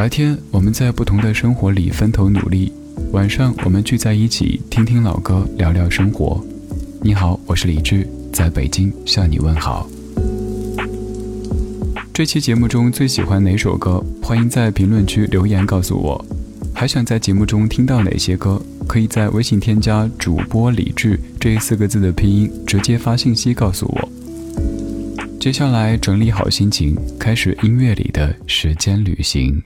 白天我们在不同的生活里分头努力，晚上我们聚在一起听听老歌，聊聊生活。你好，我是李志，在北京向你问好。这期节目中最喜欢哪首歌？欢迎在评论区留言告诉我。还想在节目中听到哪些歌？可以在微信添加主播李志这四个字的拼音，直接发信息告诉我。接下来整理好心情，开始音乐里的时间旅行。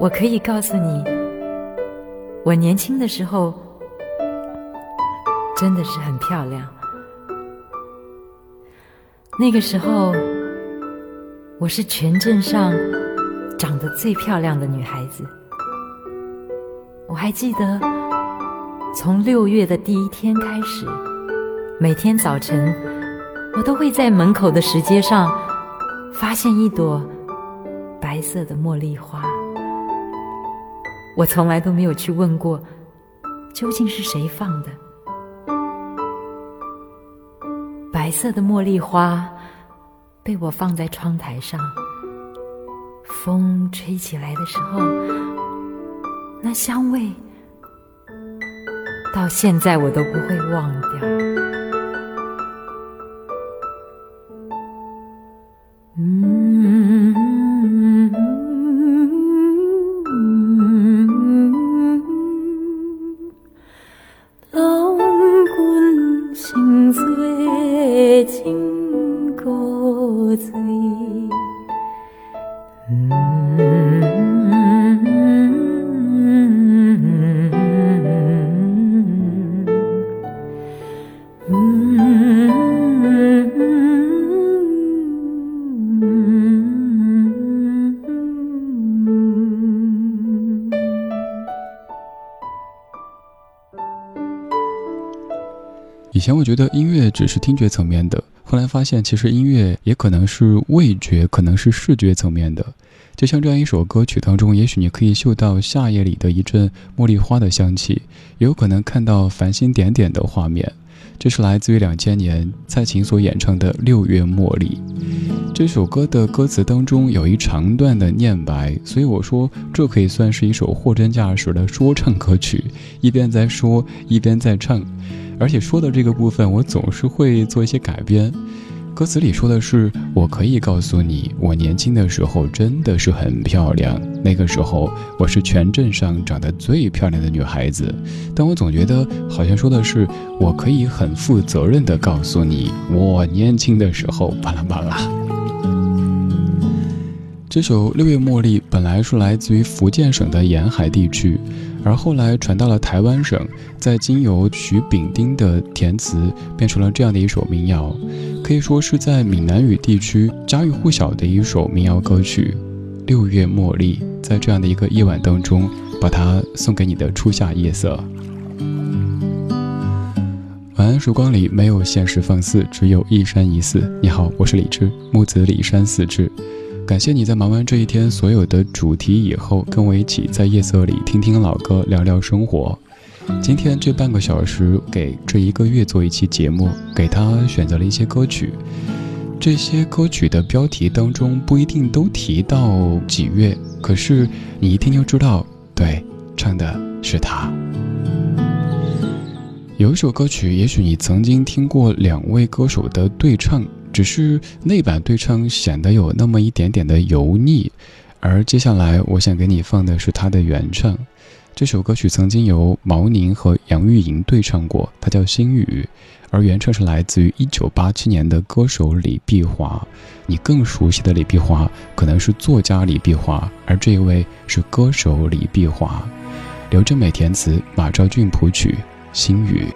我可以告诉你，我年轻的时候真的是很漂亮。那个时候，我是全镇上长得最漂亮的女孩子。我还记得，从六月的第一天开始，每天早晨，我都会在门口的石阶上发现一朵白色的茉莉花。我从来都没有去问过，究竟是谁放的。白色的茉莉花被我放在窗台上，风吹起来的时候，那香味到现在我都不会忘掉。以前我觉得音乐只是听觉层面的，后来发现其实音乐也可能是味觉，可能是视觉层面的。就像这样一首歌曲当中，也许你可以嗅到夏夜里的一阵茉莉花的香气，也有可能看到繁星点点的画面。这是来自于两千年蔡琴所演唱的《六月茉莉》这首歌的歌词当中有一长段的念白，所以我说这可以算是一首货真价实的说唱歌曲，一边在说，一边在唱。而且说的这个部分，我总是会做一些改编。歌词里说的是：“我可以告诉你，我年轻的时候真的是很漂亮。那个时候，我是全镇上长得最漂亮的女孩子。但我总觉得好像说的是，我可以很负责任的告诉你，我年轻的时候，巴拉巴拉。”这首《六月茉莉》本来是来自于福建省的沿海地区。而后来传到了台湾省，在经由徐丙丁的填词，变成了这样的一首民谣，可以说是在闽南语地区家喻户晓的一首民谣歌曲。六月茉莉，在这样的一个夜晚当中，把它送给你的初夏夜色。晚安，曙光里没有现实放肆，只有一山一寺。你好，我是李志，木子李山四志。感谢你在忙完这一天所有的主题以后，跟我一起在夜色里听听老歌，聊聊生活。今天这半个小时给这一个月做一期节目，给他选择了一些歌曲。这些歌曲的标题当中不一定都提到几月，可是你一听就知道，对，唱的是他。有一首歌曲，也许你曾经听过两位歌手的对唱，只是那版对唱显得有那么一点点的油腻。而接下来我想给你放的是他的原唱。这首歌曲曾经由毛宁和杨钰莹对唱过，它叫《心语》，而原唱是来自于1987年的歌手李碧华。你更熟悉的李碧华可能是作家李碧华，而这一位是歌手李碧华。刘真美填词，马兆俊谱曲。心语。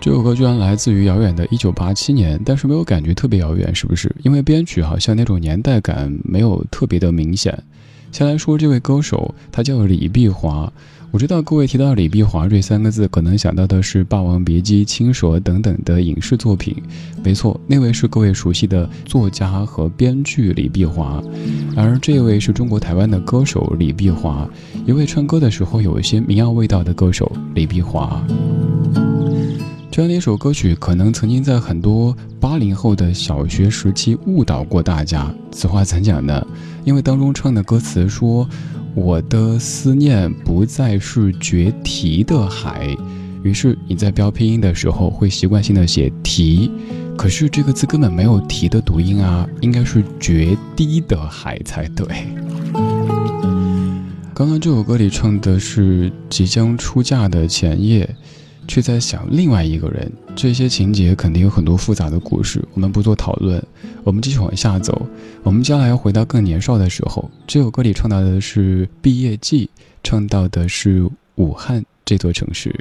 这首歌居然来自于遥远的1987年，但是没有感觉特别遥远，是不是？因为编曲好像那种年代感没有特别的明显。先来说这位歌手，他叫李碧华。我知道各位提到李碧华这三个字，可能想到的是《霸王别姬》《青蛇》等等的影视作品。没错，那位是各位熟悉的作家和编剧李碧华，而这位是中国台湾的歌手李碧华，一位唱歌的时候有一些民谣味道的歌手李碧华。这样的一首歌曲，可能曾经在很多八零后的小学时期误导过大家。此话怎讲呢？因为当中唱的歌词说：“我的思念不再是决堤的海。”于是你在标拼音的时候会习惯性的写“堤”，可是这个字根本没有“堤”的读音啊，应该是“决堤的海”才对。刚刚这首歌里唱的是即将出嫁的前夜。却在想另外一个人。这些情节肯定有很多复杂的故事，我们不做讨论。我们继续往下走，我们将来要回到更年少的时候。这首歌里唱到的是毕业季，唱到的是武汉这座城市。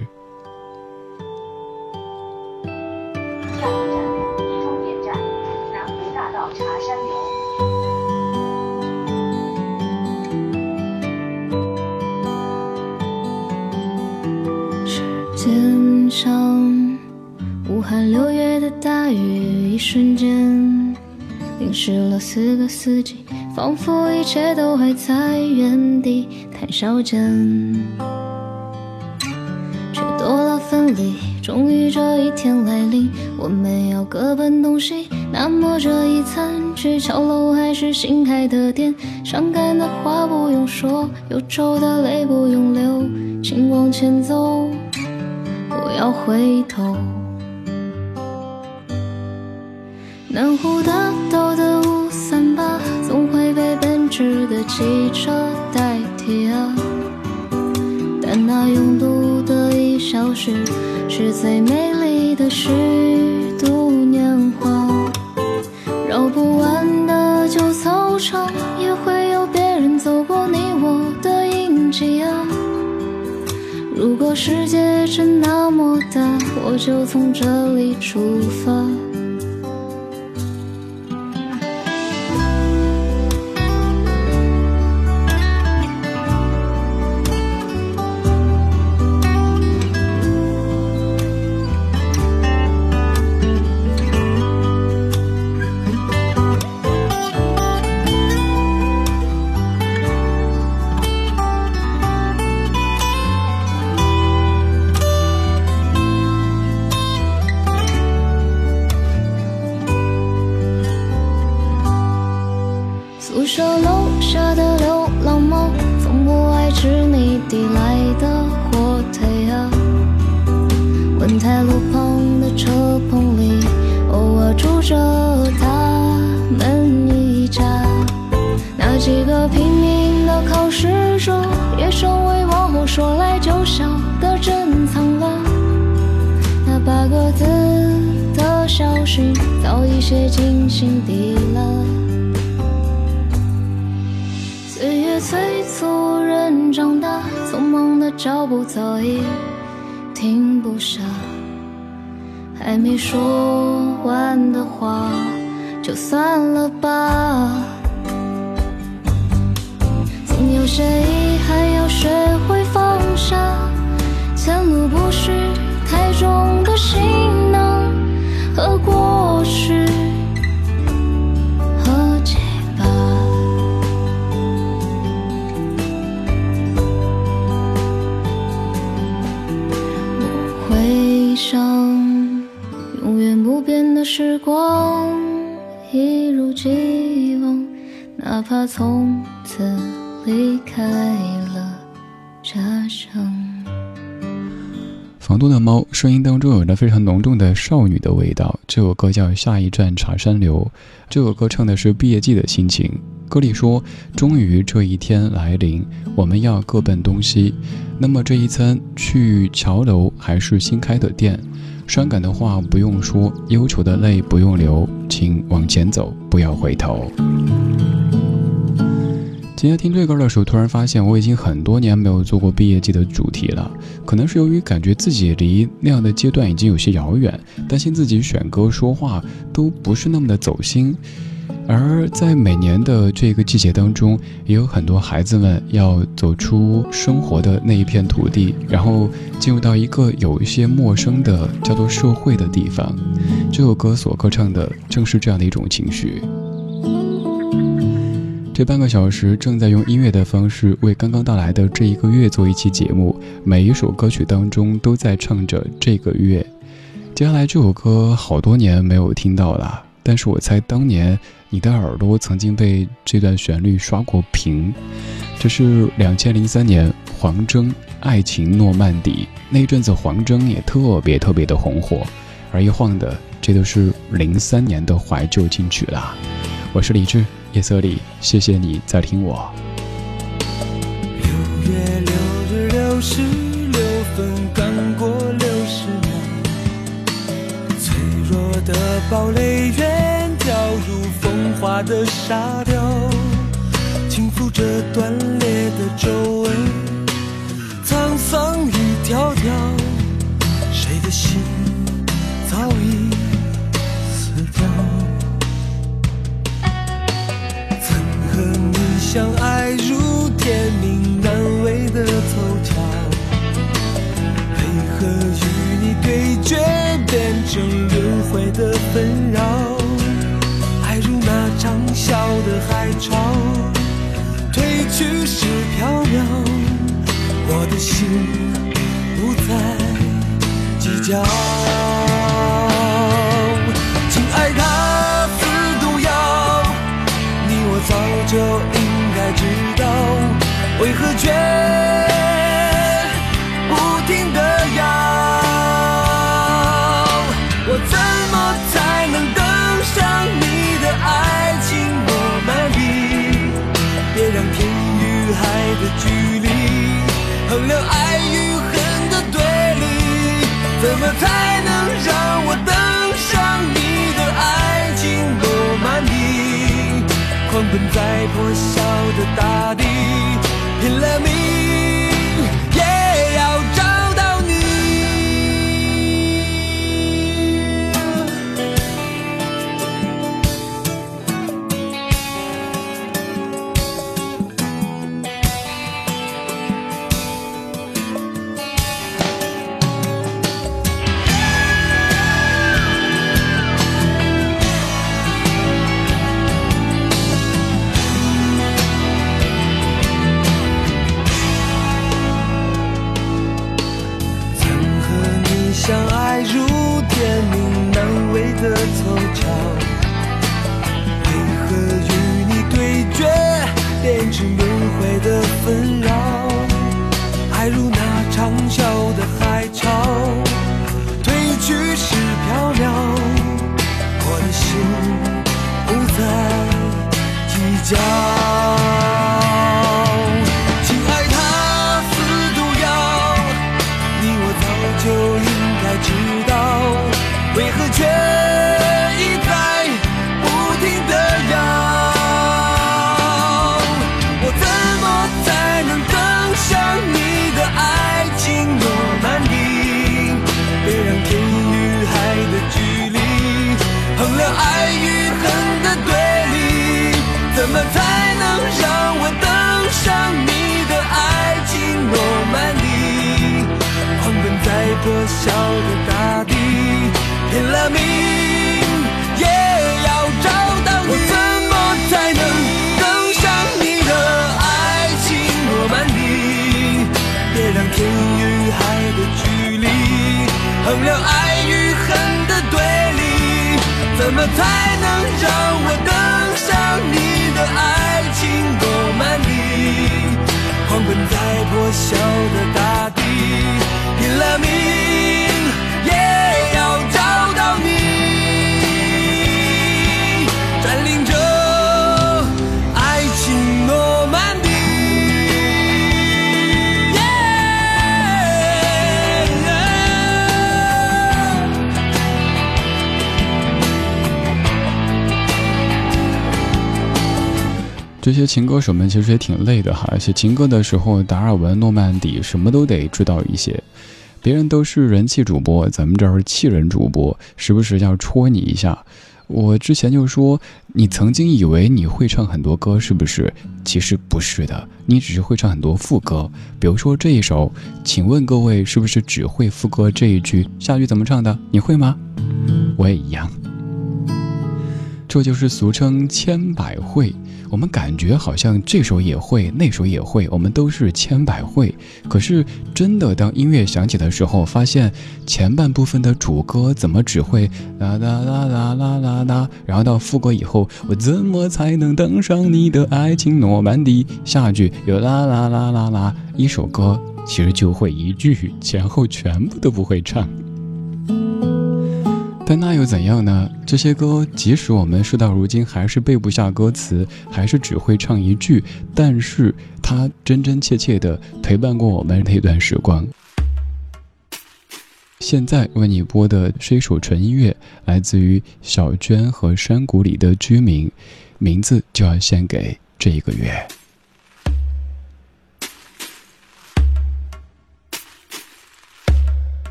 淋湿了四个四季，仿佛一切都还在原地谈笑间，却多了分离。终于这一天来临，我们要各奔东西。那么这一餐，去桥楼还是新开的店？伤感的话不用说，忧愁的泪不用流，请往前走，不要回头。南湖大道的五三八，总会被奔驰的汽车代替啊。但那拥堵的一小时，是最美丽的虚度年华。绕不完的旧操场，也会有别人走过你我的印记啊。如果世界真那么大，我就从这里出发。在路旁的车棚里，偶尔住着他们一家。那几个拼命的考试中，也成为往后说来就笑的珍藏了。那八个字的消息，早已写进心底了。岁月催促人长大，匆忙的脚步早已停不下。还没说完的话，就算了吧。总有些遗憾要学会放下，前路不是太重的行哪怕从此离开了家乡。房东的猫声音当中有着非常浓重的少女的味道。这首歌叫《下一站茶山流》，这首歌唱的是毕业季的心情。歌里说：“终于这一天来临，我们要各奔东西。那么这一餐去桥楼还是新开的店？”伤感的话不用说，忧愁的泪不用流，请往前走，不要回头。今天听这歌的时候，突然发现我已经很多年没有做过毕业季的主题了。可能是由于感觉自己离那样的阶段已经有些遥远，担心自己选歌说话都不是那么的走心。而在每年的这个季节当中，也有很多孩子们要走出生活的那一片土地，然后进入到一个有一些陌生的叫做社会的地方。这首歌所歌唱的正是这样的一种情绪。这半个小时正在用音乐的方式为刚刚到来的这一个月做一期节目，每一首歌曲当中都在唱着这个月。接下来这首歌好多年没有听到了，但是我猜当年。你的耳朵曾经被这段旋律刷过屏，这是两千零三年黄征《爱情诺曼底》那一阵子，黄征也特别特别的红火。而一晃的，这都是零三年的怀旧金曲啦。我是李志，夜色里谢谢你在听我。六月六日六时六分刚过六十秒脆弱的堡垒远眺入风化的沙雕轻抚着断裂的皱纹沧桑一条条谁的心早已相爱如天命难违的凑巧，为何与你对决变成轮回的纷扰？爱如那长啸的海潮，退去时缥缈，我的心不再计较。亲爱它似毒药，你我早就，为何却不停的摇？我怎么才能登上你的爱情诺曼底？别让天与海的距离衡量爱与恨的对立，怎么才能让我登上你的爱情诺曼底？狂奔在破晓的大地，小的大地，拼了命也要找到你。我怎么才能登上你的爱情诺曼底？别让天与海的距离衡量爱与恨的对立，怎么才能让我登上你的爱情诺曼底？狂奔在破晓这些情歌手们其实也挺累的哈，写情歌的时候，达尔文、诺曼底什么都得知道一些。别人都是人气主播，咱们这儿是气人主播，时不时要戳你一下。我之前就说，你曾经以为你会唱很多歌，是不是？其实不是的，你只是会唱很多副歌。比如说这一首，请问各位是不是只会副歌这一句？下句怎么唱的？你会吗？我也一样。这就是俗称千百会。我们感觉好像这首也会，那首也会，我们都是千百会。可是真的，当音乐响起的时候，发现前半部分的主歌怎么只会啦啦啦啦啦啦啦，然后到副歌以后，我怎么才能登上你的爱情诺曼底？下句又啦啦啦啦啦，一首歌其实就会一句，前后全部都不会唱。但那又怎样呢？这些歌，即使我们事到如今还是背不下歌词，还是只会唱一句，但是它真真切切的陪伴过我们那段时光。现在为你播的是一首纯音乐，来自于小娟和山谷里的居民，名字就要献给这一个月。